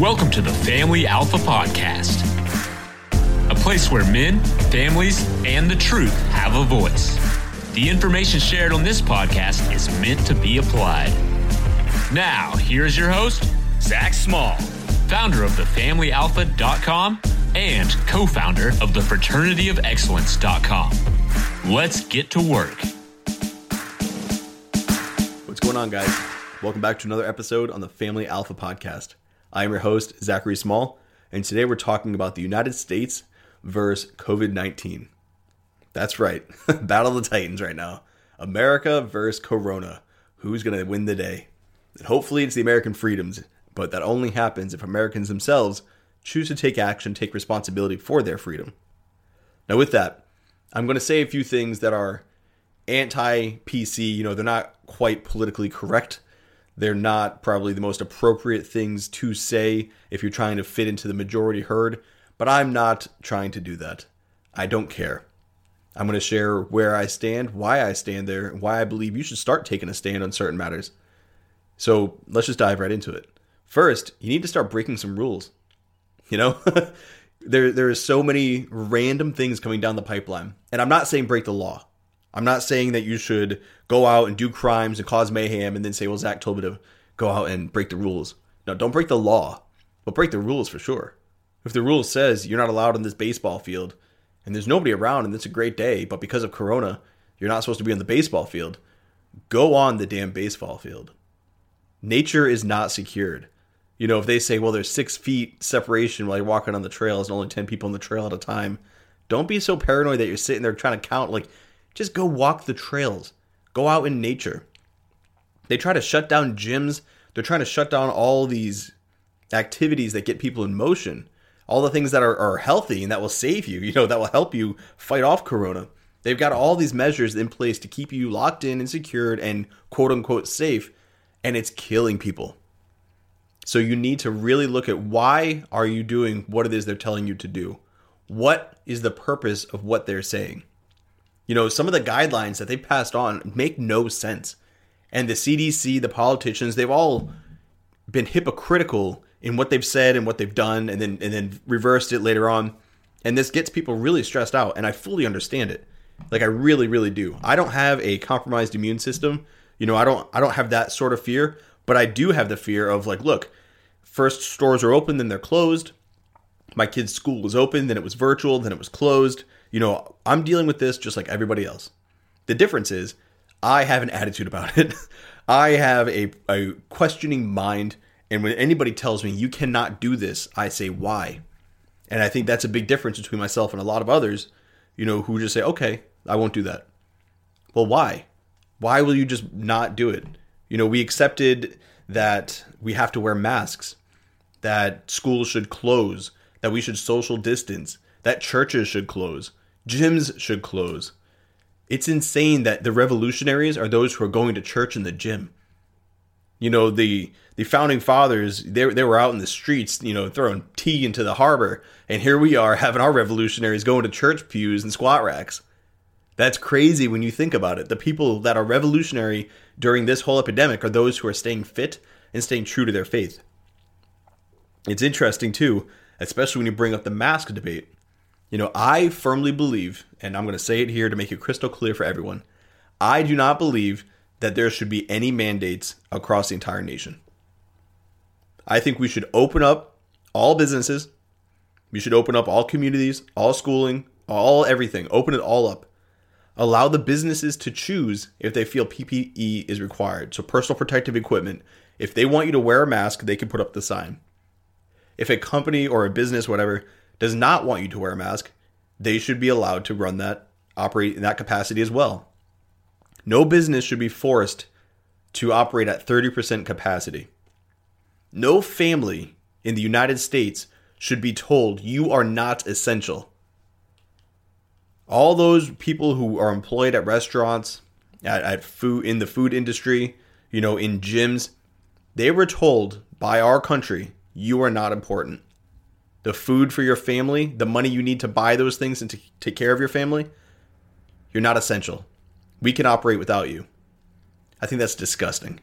Welcome to the Family Alpha Podcast, a place where men, families, and the truth have a voice. The information shared on this podcast is meant to be applied. Now, here's your host, Zac Small, founder of thefamilyalpha.com and co founder of the fraternityofexcellence.com. Let's get to work. What's going on, guys? Welcome back to another episode on the Family Alpha Podcast. I am your host, Zachary Small, and today we're talking about the United States versus COVID 19. That's right, Battle of the Titans right now. America versus Corona. Who's going to win the day? And hopefully it's the American freedoms, but that only happens if Americans themselves choose to take action, take responsibility for their freedom. Now, with that, I'm going to say a few things that are anti PC. You know, they're not quite politically correct. They're not probably the most appropriate things to say if you're trying to fit into the majority herd, but I'm not trying to do that. I don't care. I'm going to share where I stand, why I stand there, and why I believe you should start taking a stand on certain matters. So let's just dive right into it. First, you need to start breaking some rules. You know, there there is so many random things coming down the pipeline, and I'm not saying break the law. I'm not saying that you should go out and do crimes and cause mayhem and then say, "Well, Zac told me to go out and break the rules." No, don't break the law, but break the rules for sure. If the rule says you're not allowed on this baseball field and there's nobody around and it's a great day, but because of Corona, you're not supposed to be on the baseball field, go on the damn baseball field. Nature is not secured. You know, if they say, well, there's six feet separation while you're walking on the trails and only 10 people on the trail at a time, don't be so paranoid that you're sitting there trying to count. Like, just go walk the trails, go out in nature. They try to shut down gyms, they're trying to shut down all these activities that get people in motion all the things that are, are healthy and that will save you, you know, that will help you fight off corona. They've got all these measures in place to keep you locked in and secured and quote unquote safe, and it's killing people. So you need to really look at why are you doing what it is they're telling you to do? What is the purpose of what they're saying? You know, some of the guidelines that they passed on make no sense. And the CDC, the politicians, they've all been hypocritical in what they've said and what they've done and then and then reversed it later on. And this gets people really stressed out and i fully understand it. Like i really really do. I don't have a compromised immune system. You know i don't i don't have that sort of fear but i do have the fear of like look first stores are open then they're closed. My kid's school was open then it was virtual then it was closed you know i'm dealing with this just like everybody else the difference is i have an attitude about it i have a, a questioning mind and when anybody tells me you cannot do this, I say why. And I think that's a big difference between myself and a lot of others, you know, who just say, "Okay, I won't do that." Well, why? Why will you just not do it? You know, we accepted that we have to wear masks, that schools should close, that we should social distance, that churches should close, gyms should close. It's insane that the revolutionaries are those who are going to church in the gym. You know, the the founding fathers they, they were out in the streets you know throwing tea into the harbor and here we are having our revolutionaries going to church pews and squat racks that's crazy when you think about it the people that are revolutionary during this whole epidemic are those who are staying fit and staying true to their faith it's interesting too especially when you bring up the mask debate you know i firmly believe and i'm going to say it here to make it crystal clear for everyone i do not believe that there should be any mandates across the entire nation I think we should open up all businesses. We should open up all communities, all schooling, all everything. Open it all up. Allow the businesses to choose if they feel PPE is required. So, personal protective equipment. If they want you to wear a mask, they can put up the sign. If a company or a business, whatever, does not want you to wear a mask, they should be allowed to run that, operate in that capacity as well. No business should be forced to operate at 30% capacity. No family in the United States should be told you are not essential. All those people who are employed at restaurants, at, at food in the food industry, you know, in gyms, they were told by our country, you are not important. The food for your family, the money you need to buy those things and to take care of your family, you're not essential. We can operate without you. I think that's disgusting.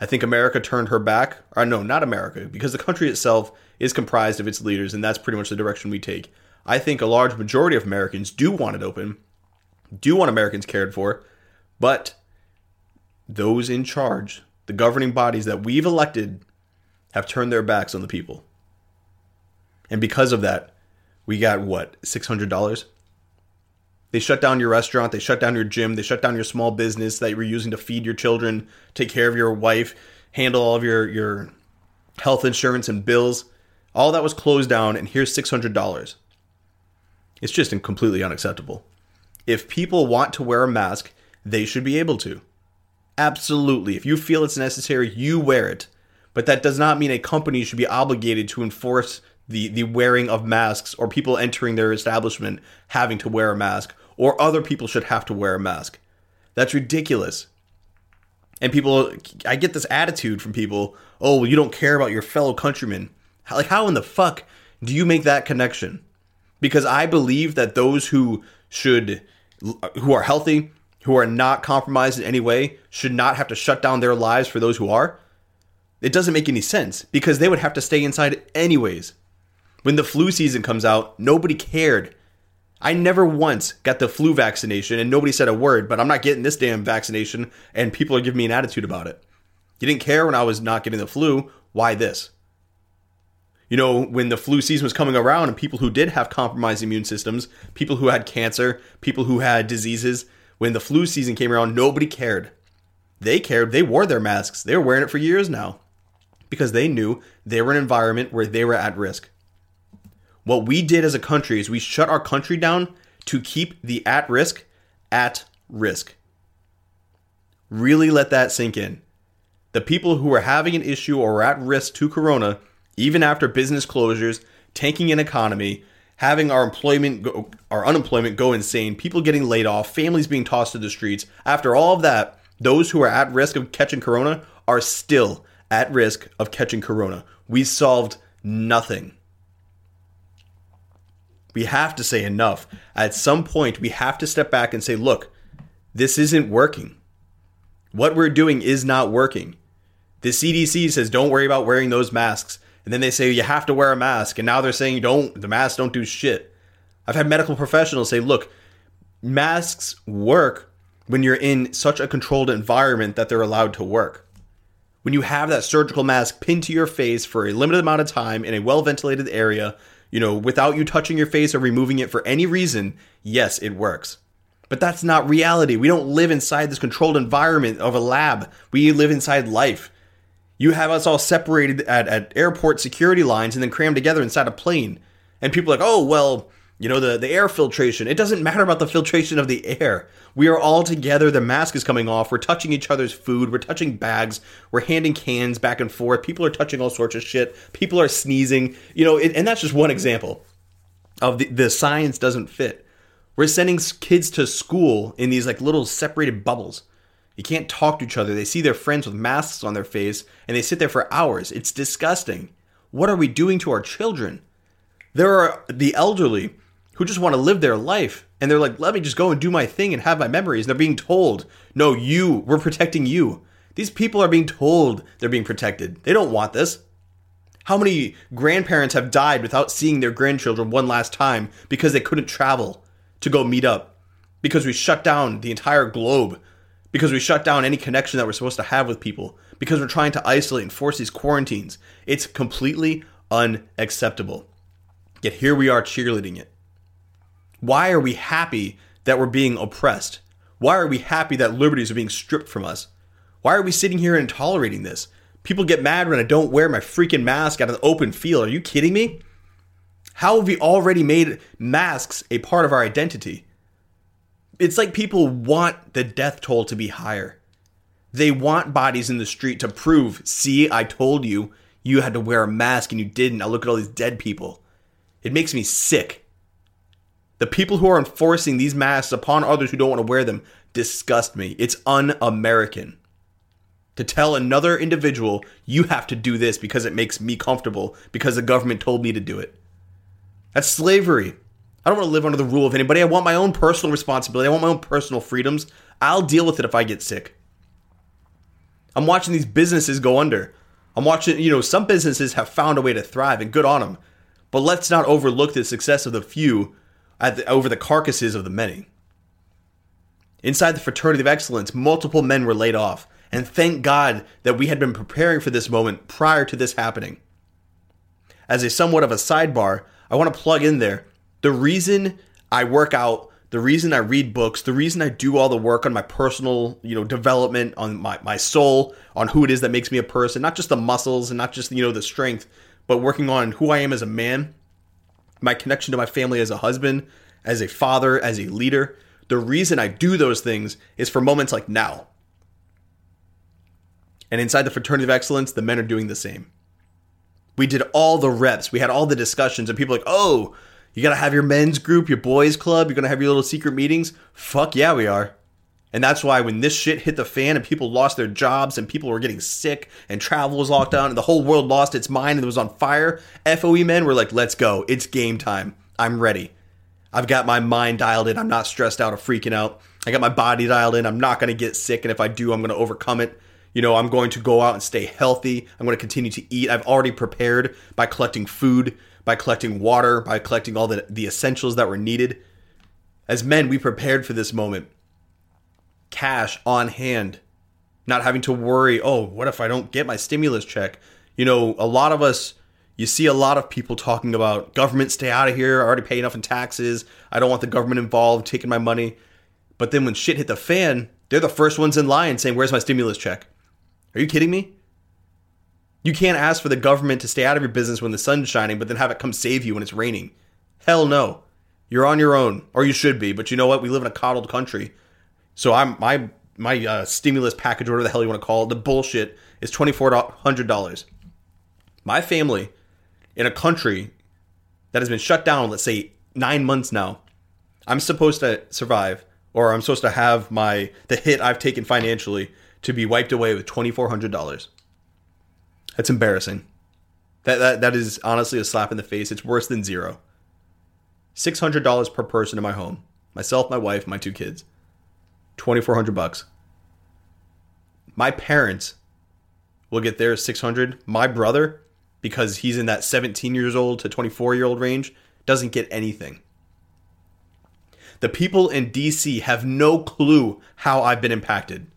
I think America turned her back. Or no, not America, because the country itself is comprised of its leaders, and that's pretty much the direction we take. I think a large majority of Americans do want it open, do want Americans cared for, but those in charge, the governing bodies that we've elected, have turned their backs on the people. And because of that, we got what, $600? They shut down your restaurant, they shut down your gym, they shut down your small business that you were using to feed your children, take care of your wife, handle all of your, your health insurance and bills. All that was closed down, and here's $600. It's just completely unacceptable. If people want to wear a mask, they should be able to. Absolutely. If you feel it's necessary, you wear it. But that does not mean a company should be obligated to enforce the, the wearing of masks or people entering their establishment having to wear a mask or other people should have to wear a mask. That's ridiculous. And people, I get this attitude from people oh, well, you don't care about your fellow countrymen. Like, how in the fuck do you make that connection? Because I believe that those who should, who are healthy, who are not compromised in any way, should not have to shut down their lives for those who are. It doesn't make any sense because they would have to stay inside anyways. When the flu season comes out, nobody cared. I never once got the flu vaccination and nobody said a word, but I'm not getting this damn vaccination and people are giving me an attitude about it. You didn't care when I was not getting the flu. Why this? You know, when the flu season was coming around and people who did have compromised immune systems, people who had cancer, people who had diseases, when the flu season came around, nobody cared. They cared. They wore their masks. They were wearing it for years now because they knew they were in an environment where they were at risk. What we did as a country is we shut our country down to keep the at risk at risk. Really let that sink in. The people who are having an issue or at risk to corona, even after business closures, tanking an economy, having our employment go, our unemployment go insane, people getting laid off, families being tossed to the streets, after all of that, those who are at risk of catching corona are still at risk of catching corona. We solved nothing we have to say enough. At some point, we have to step back and say, look, this isn't working. What we're doing is not working. The CDC says don't worry about wearing those masks. And then they say you have to wear a mask. And now they're saying don't the masks don't do shit. I've had medical professionals say, look, masks work when you're in such a controlled environment that they're allowed to work. When you have that surgical mask pinned to your face for a limited amount of time in a well ventilated area you know, without you touching your face or removing it for any reason, yes, it works. But that's not reality. We don't live inside this controlled environment of a lab. We live inside life. You have us all separated at, at airport security lines and then crammed together inside a plane. And people are like, oh, well, you know, the, the air filtration. It doesn't matter about the filtration of the air. We are all together. The mask is coming off. We're touching each other's food. We're touching bags. We're handing cans back and forth. People are touching all sorts of shit. People are sneezing. You know, it, and that's just one example of the, the science doesn't fit. We're sending kids to school in these like little separated bubbles. You can't talk to each other. They see their friends with masks on their face and they sit there for hours. It's disgusting. What are we doing to our children? There are the elderly who just want to live their life and they're like, let me just go and do my thing and have my memories. And they're being told, no, you, we're protecting you. These people are being told they're being protected. They don't want this. How many grandparents have died without seeing their grandchildren one last time because they couldn't travel to go meet up? Because we shut down the entire globe. Because we shut down any connection that we're supposed to have with people. Because we're trying to isolate and force these quarantines. It's completely unacceptable. Yet here we are cheerleading it. Why are we happy that we're being oppressed? Why are we happy that liberties are being stripped from us? Why are we sitting here and tolerating this? People get mad when I don't wear my freaking mask out of the open field. Are you kidding me? How have we already made masks a part of our identity? It's like people want the death toll to be higher. They want bodies in the street to prove, see, I told you, you had to wear a mask and you didn't. Now look at all these dead people. It makes me sick. The people who are enforcing these masks upon others who don't want to wear them disgust me. It's un American. To tell another individual, you have to do this because it makes me comfortable, because the government told me to do it. That's slavery. I don't want to live under the rule of anybody. I want my own personal responsibility. I want my own personal freedoms. I'll deal with it if I get sick. I'm watching these businesses go under. I'm watching, you know, some businesses have found a way to thrive and good on them. But let's not overlook the success of the few the, over the carcasses of the many. Inside the fraternity of excellence, multiple men were laid off, and thank God that we had been preparing for this moment prior to this happening. As a somewhat of a sidebar, I want to plug in there the reason I work out the reason I read books, the reason I do all the work on my personal, you know, development, on my, my soul, on who it is that makes me a person, not just the muscles and not just, you know, the strength, but working on who I am as a man, my connection to my family as a husband, as a father, as a leader. The reason I do those things is for moments like now. And inside the fraternity of excellence, the men are doing the same. We did all the reps, we had all the discussions, and people like, oh, you gotta have your men's group, your boys club. You're gonna have your little secret meetings. Fuck yeah, we are. And that's why when this shit hit the fan and people lost their jobs and people were getting sick and travel was locked down and the whole world lost its mind and it was on fire, FOE men were like, let's go. It's game time. I'm ready. I've got my mind dialed in. I'm not stressed out or freaking out. I got my body dialed in. I'm not going to get sick. And if I do, I'm going to overcome it. You know, I'm going to go out and stay healthy. I'm going to continue to eat. I've already prepared by collecting food by collecting water, by collecting all the, the essentials that were needed. As men, we prepared for this moment. Cash on hand, not having to worry, oh, what if I don't get my stimulus check? You know, a lot of us, you see a lot of people talking about government, stay out of here. I already pay enough in taxes. I don't want the government involved taking my money. But then when shit hit the fan, they're the first ones in line saying, Where's my stimulus check? Are you kidding me? You can't ask for the government to stay out of your business when the sun's shining, but then have it come save you when it's raining. Hell no. You're on your own, or you should be. But you know what? We live in a coddled country. So I'm my my uh, stimulus package, whatever the hell you want to call it, the bullshit is twenty four hundred dollars. My family in a country that has been shut down, let's say nine months now, I'm supposed to survive, or I'm supposed to have my the hit I've taken financially to be wiped away with twenty four hundred dollars. That's embarrassing. That, that that is honestly a slap in the face. It's worse than zero. Six hundred dollars per person in my home. Myself, my wife, my two kids. Twenty four hundred bucks. My parents will get their six hundred. My brother, because he's in that seventeen years old to twenty four year old range, doesn't get anything. The people in DC have no clue how I've been impacted.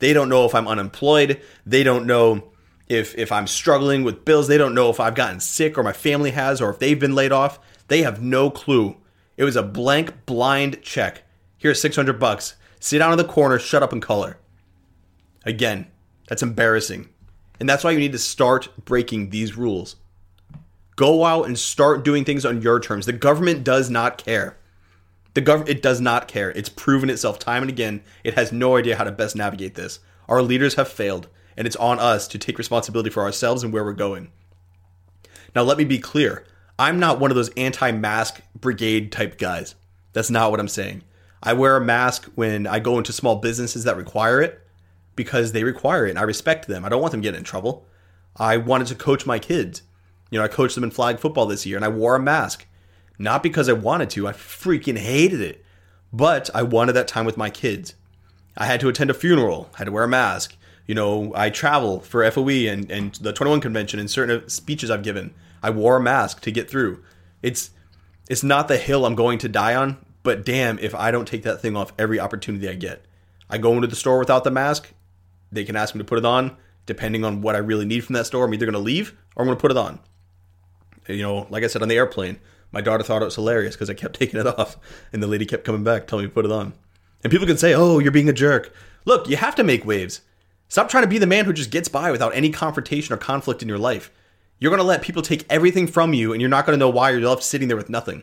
They don't know if I'm unemployed. They don't know if if I'm struggling with bills, they don't know if I've gotten sick or my family has or if they've been laid off. They have no clue. It was a blank blind check. Here's 600 bucks. Sit down in the corner, shut up and color. Again, that's embarrassing. And that's why you need to start breaking these rules. Go out and start doing things on your terms. The government does not care. The government it does not care. It's proven itself time and again. It has no idea how to best navigate this. Our leaders have failed and it's on us to take responsibility for ourselves and where we're going. Now, let me be clear I'm not one of those anti mask brigade type guys. That's not what I'm saying. I wear a mask when I go into small businesses that require it because they require it and I respect them. I don't want them getting in trouble. I wanted to coach my kids. You know, I coached them in flag football this year and I wore a mask. Not because I wanted to, I freaking hated it. But I wanted that time with my kids. I had to attend a funeral, I had to wear a mask you know, I travel for FOE and, and the 21 convention and certain speeches I've given. I wore a mask to get through. It's it's not the hill I'm going to die on, but damn if I don't take that thing off every opportunity I get. I go into the store without the mask, they can ask me to put it on. Depending on what I really need from that store, I'm either going to leave or I'm going to put it on. You know, like I said on the airplane, my daughter thought it was hilarious because I kept taking it off, and the lady kept coming back telling me to put it on. And people can say, "Oh, you're being a jerk." Look, you have to make waves. Stop trying to be the man who just gets by without any confrontation or conflict in your life. You're going to let people take everything from you and you're not going to know why you're left sitting there with nothing.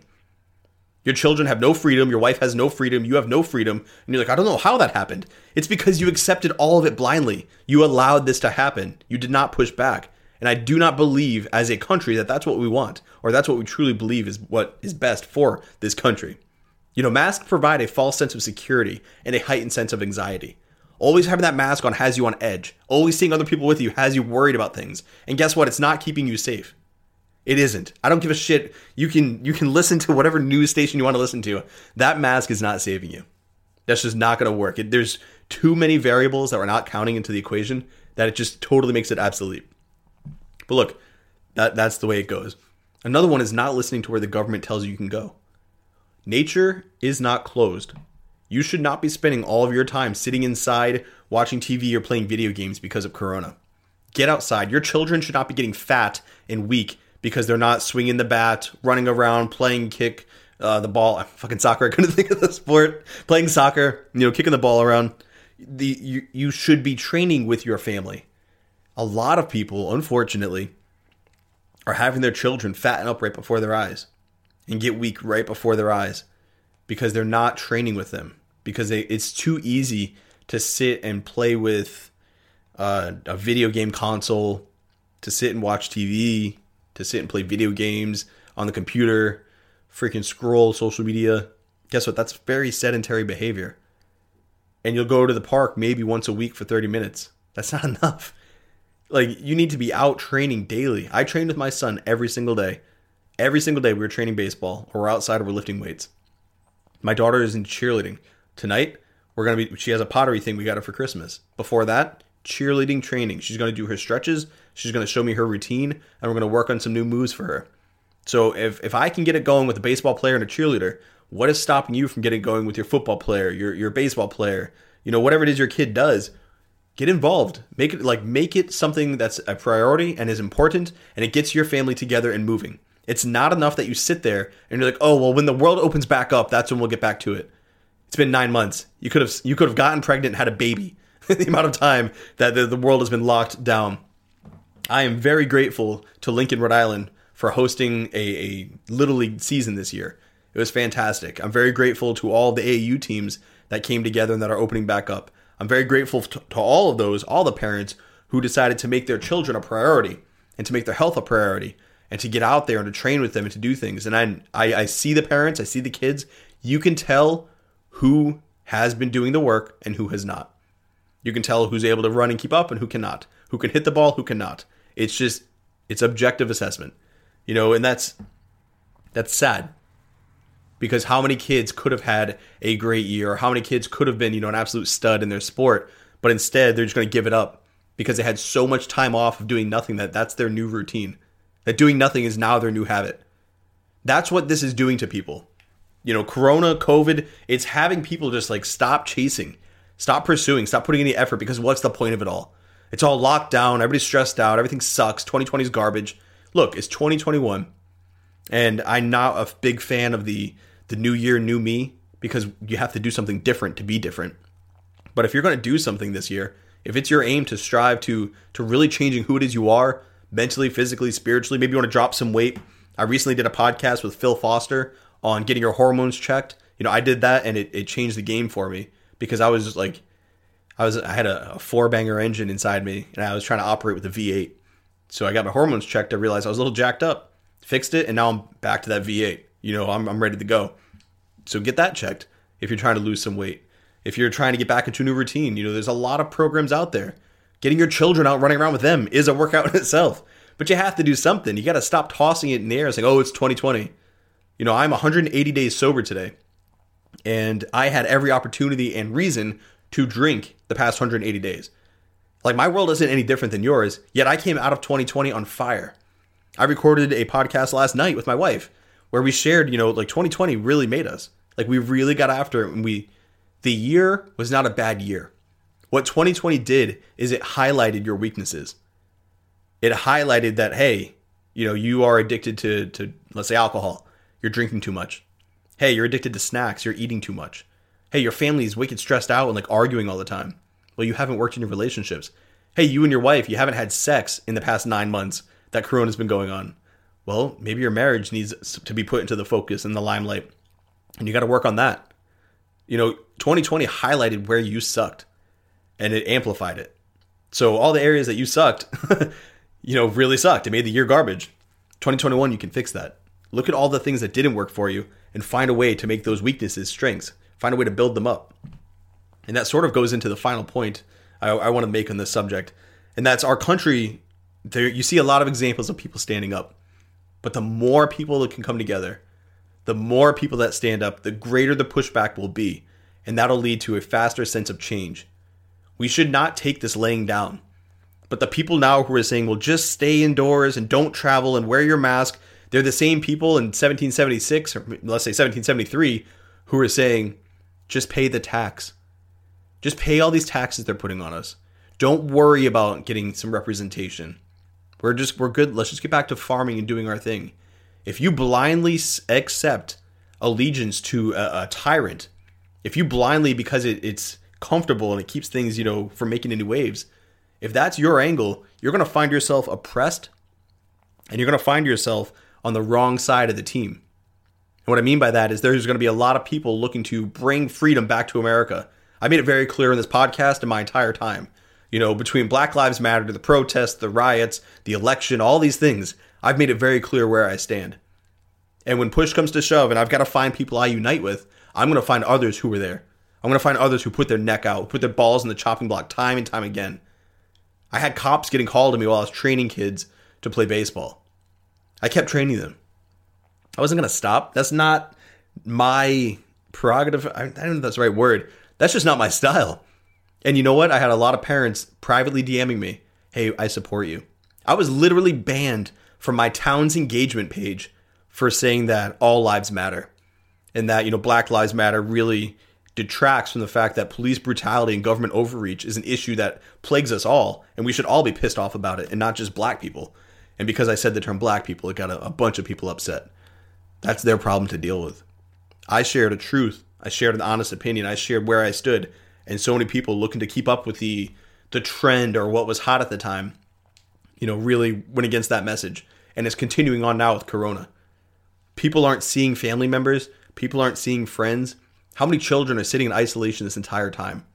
Your children have no freedom, your wife has no freedom, you have no freedom, and you're like, I don't know how that happened. It's because you accepted all of it blindly. You allowed this to happen. You did not push back. And I do not believe as a country that that's what we want, or that's what we truly believe is what is best for this country. You know, masks provide a false sense of security and a heightened sense of anxiety. Always having that mask on has you on edge. Always seeing other people with you has you worried about things. And guess what? It's not keeping you safe. It isn't. I don't give a shit. You can you can listen to whatever news station you want to listen to. That mask is not saving you. That's just not going to work. It, there's too many variables that we're not counting into the equation that it just totally makes it obsolete. But look, that that's the way it goes. Another one is not listening to where the government tells you you can go. Nature is not closed. You should not be spending all of your time sitting inside watching TV or playing video games because of corona. Get outside. Your children should not be getting fat and weak because they're not swinging the bat, running around, playing kick uh, the ball. I'm Fucking soccer. I couldn't think of the sport. Playing soccer, you know, kicking the ball around. The you, you should be training with your family. A lot of people, unfortunately, are having their children fatten up right before their eyes and get weak right before their eyes because they're not training with them because they, it's too easy to sit and play with uh, a video game console, to sit and watch TV, to sit and play video games on the computer, freaking scroll social media. Guess what? That's very sedentary behavior. And you'll go to the park maybe once a week for 30 minutes. That's not enough. Like, you need to be out training daily. I trained with my son every single day. Every single day we were training baseball or we're outside or we're lifting weights. My daughter is in cheerleading. Tonight, we're gonna be she has a pottery thing we got her for Christmas. Before that, cheerleading training. She's gonna do her stretches, she's gonna show me her routine, and we're gonna work on some new moves for her. So if if I can get it going with a baseball player and a cheerleader, what is stopping you from getting going with your football player, your your baseball player, you know, whatever it is your kid does? Get involved. Make it like make it something that's a priority and is important and it gets your family together and moving. It's not enough that you sit there and you're like, "Oh, well when the world opens back up, that's when we'll get back to it." It's been 9 months. You could have you could have gotten pregnant and had a baby. the amount of time that the, the world has been locked down. I am very grateful to Lincoln, Rhode Island for hosting a, a Little League season this year. It was fantastic. I'm very grateful to all the AAU teams that came together and that are opening back up. I'm very grateful to, to all of those, all the parents who decided to make their children a priority and to make their health a priority and to get out there and to train with them and to do things. And I, I, I see the parents, I see the kids. You can tell who has been doing the work and who has not. You can tell who's able to run and keep up and who cannot, who can hit the ball, who cannot. It's just it's objective assessment, you know, and that's that's sad because how many kids could have had a great year, or how many kids could have been, you know, an absolute stud in their sport, but instead they're just going to give it up because they had so much time off of doing nothing that that's their new routine. That doing nothing is now their new habit. That's what this is doing to people. You know, Corona, COVID, it's having people just like stop chasing Stop pursuing. Stop putting any effort because what's the point of it all? It's all locked down. Everybody's stressed out. Everything sucks. 2020 is garbage. Look, it's 2021, and I'm not a big fan of the the new year, new me because you have to do something different to be different. But if you're going to do something this year, if it's your aim to strive to to really changing who it is you are mentally, physically, spiritually, maybe you want to drop some weight. I recently did a podcast with Phil Foster on getting your hormones checked. You know, I did that and it, it changed the game for me because I was just like, I was I had a, a four banger engine inside me, and I was trying to operate with a V8. So I got my hormones checked. I realized I was a little jacked up, fixed it, and now I'm back to that V8. You know, I'm I'm ready to go. So get that checked if you're trying to lose some weight. If you're trying to get back into a new routine, you know, there's a lot of programs out there. Getting your children out running around with them is a workout in itself. But you have to do something. You got to stop tossing it in the air saying, oh, it's 2020. You know, I'm 180 days sober today and I had every opportunity and reason to drink the past 180 days. Like my world isn't any different than yours, yet I came out of 2020 on fire. I recorded a podcast last night with my wife where we shared, you know, like 2020 really made us. Like we really got after it and we the year was not a bad year. What 2020 did is it highlighted your weaknesses. It highlighted that hey, you know, you are addicted to to let's say alcohol. You're drinking too much. Hey, you're addicted to snacks. You're eating too much. Hey, your family is wicked stressed out and like arguing all the time. Well, you haven't worked in your relationships. Hey, you and your wife, you haven't had sex in the past nine months that Corona's been going on. Well, maybe your marriage needs to be put into the focus and the limelight. And you got to work on that. You know, 2020 highlighted where you sucked and it amplified it. So all the areas that you sucked, you know, really sucked. It made the year garbage. 2021, you can fix that. Look at all the things that didn't work for you and find a way to make those weaknesses strengths. Find a way to build them up. And that sort of goes into the final point I, I want to make on this subject, and that's our country. There, you see a lot of examples of people standing up, but the more people that can come together, the more people that stand up, the greater the pushback will be, and that'll lead to a faster sense of change. We should not take this laying down. But the people now who are saying, well, just stay indoors and don't travel and wear your mask, they're the same people in 1776, or let's say 1773, who are saying, just pay the tax. Just pay all these taxes they're putting on us. Don't worry about getting some representation. We're just, we're good. Let's just get back to farming and doing our thing. If you blindly accept allegiance to a, a tyrant, if you blindly, because it, it's comfortable and it keeps things, you know, from making any waves, if that's your angle, you're going to find yourself oppressed and you're going to find yourself on the wrong side of the team. And what I mean by that is there's going to be a lot of people looking to bring freedom back to America. I made it very clear in this podcast and my entire time. You know, between Black Lives Matter the protests, the riots, the election, all these things, I've made it very clear where I stand. And when push comes to shove and I've got to find people I unite with, I'm going to find others who were there. I'm going to find others who put their neck out, put their balls in the chopping block time and time again. I had cops getting called to me while I was training kids to play baseball. I kept training them. I wasn't going to stop. That's not my prerogative. I don't know if that's the right word. That's just not my style. And you know what? I had a lot of parents privately DMing me, hey, I support you. I was literally banned from my town's engagement page for saying that all lives matter and that, you know, Black Lives Matter really detracts from the fact that police brutality and government overreach is an issue that plagues us all, and we should all be pissed off about it, and not just black people. And because I said the term black people, it got a, a bunch of people upset. That's their problem to deal with. I shared a truth. I shared an honest opinion. I shared where I stood, and so many people looking to keep up with the the trend or what was hot at the time, you know, really went against that message, and it's continuing on now with Corona. People aren't seeing family members. People aren't seeing friends how many children are sitting in isolation this entire time?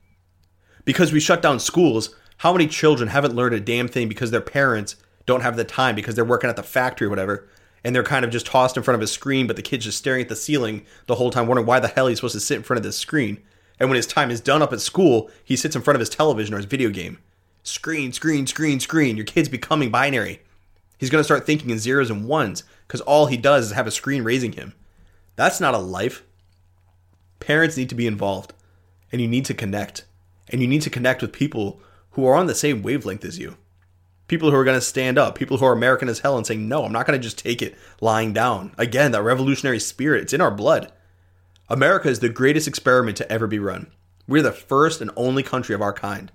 Because we shut down schools, how many children haven't learned a damn thing because their parents don't have the time because they're working at the factory or whatever, and they're kind of just tossed in front of a screen, but the kid's just staring at the ceiling the whole time, wondering why the hell he's supposed to sit in front of this screen. And when his time is done up at school, he sits in front of his television or his video game. Screen, screen, screen, screen. Your kid's becoming binary. He's going to start thinking in zeros and ones because all he does is have a screen raising him. That's not a life. Parents need to be involved and you need to connect. And you need to connect with people who are on the same wavelength as you. People who are going to stand up, people who are American as hell and saying, no, I'm not going to just take it lying down. Again, that revolutionary spirit, it's in our blood. America is the greatest experiment to ever be run. We're the first and only country of our kind.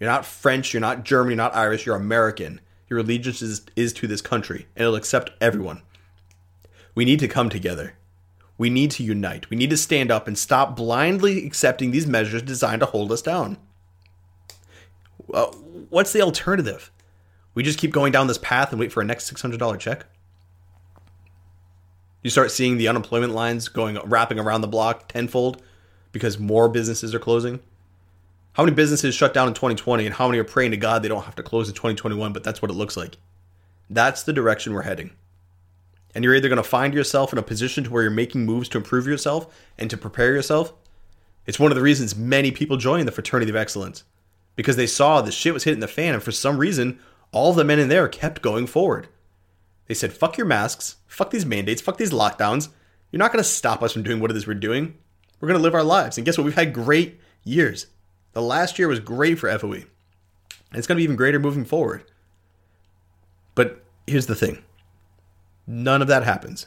You're not French, you're not German, you're not Irish, you're American. Your allegiance is, is to this country, and it'll accept everyone. We need to come together. We need to unite. We need to stand up and stop blindly accepting these measures designed to hold us down. Uh, what's the alternative? We just keep going down this path and wait for a next $600 check? You start seeing the unemployment lines going wrapping around the block tenfold because more businesses are closing. How many businesses shut down in 2020 and how many are praying to God they don't have to close in 2021, but that's what it looks like. That's the direction we're heading and you're either going to find yourself in a position to where you're making moves to improve yourself and to prepare yourself. It's one of the reasons many people join the fraternity of excellence because they saw the shit was hitting the fan, and for some reason, all the men in there kept going forward. They said, "Fuck your masks, fuck these mandates, fuck these lockdowns. You're not going to stop us from doing what it is we're doing. We're going to live our lives." And guess what? We've had great years. The last year was great for FOE, and it's going to be even greater moving forward. But here's the thing None of that happens.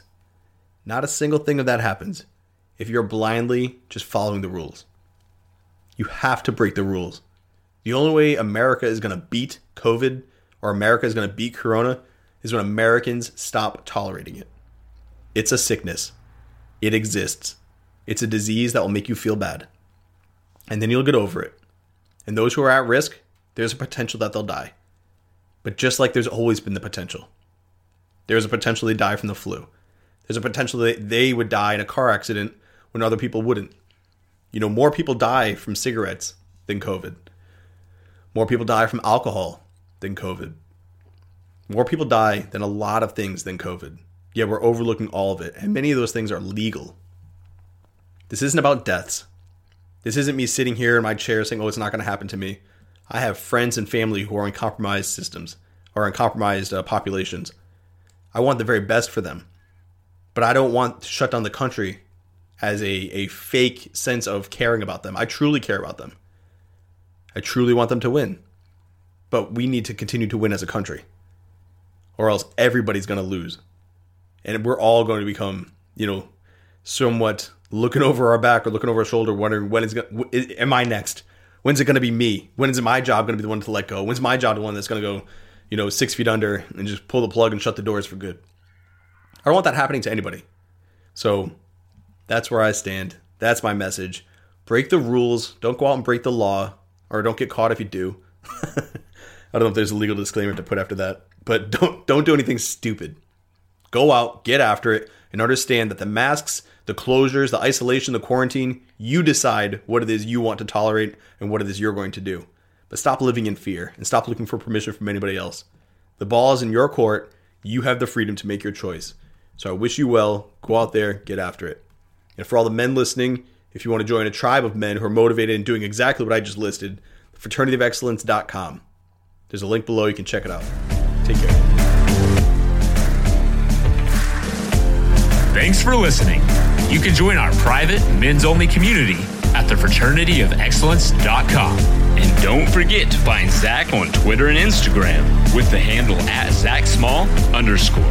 Not a single thing of that happens if you're blindly just following the rules. You have to break the rules. The only way America is going to beat COVID or America is going to beat Corona is when Americans stop tolerating it. It's a sickness. It exists. It's a disease that will make you feel bad. And then you'll get over it. And those who are at risk, there's a potential that they'll die. But just like there's always been the potential. There's a potential they die from the flu. There's a potential that they would die in a car accident when other people wouldn't. You know, more people die from cigarettes than COVID. More people die from alcohol than COVID. More people die than a lot of things than COVID. Yet we're overlooking all of it, and many of those things are legal. This isn't about deaths. This isn't me sitting here in my chair saying, oh, it's not going to happen to me. I have friends and family who are in compromised systems or in compromised uh, populations. I want the very best for them. But I don't want to shut down the country as a, a fake sense of caring about them. I truly care about them. I truly want them to win. But we need to continue to win as a country, or else everybody's going to lose, and we're all going to become, you know, somewhat looking over our back or looking over our shoulder, wondering when is going. Am I next? When's it going to be me? When is my job going to be the one to let go? When's my job the one that's going to go, you know, six feet under and just pull the plug and shut the doors for good? I don't want that happening to anybody. So that's where I stand. That's my message. Break the rules. Don't go out and break the law, or don't get caught if you do. I don't know if there's a legal disclaimer to put after that, but don't don't do anything stupid. Go out, get after it, and understand that the masks, the closures, the isolation, the quarantine, you decide what it is you want to tolerate and what it is you're going to do. But stop living in fear and stop looking for permission from anybody else. The ball is in your court. You have the freedom to make your choice. So I wish you well. Go out there, get after it. And for all the men listening, if you want to join a tribe of men who are motivated and doing exactly what I just listed, fraternityofexcellence.com. There's a link below. You can check it out. Take care. Thanks for listening. You can join our private men's only community at thefraternityofexcellence.com. And don't forget to find Zach on Twitter and Instagram with the handle at Zac Small underscore.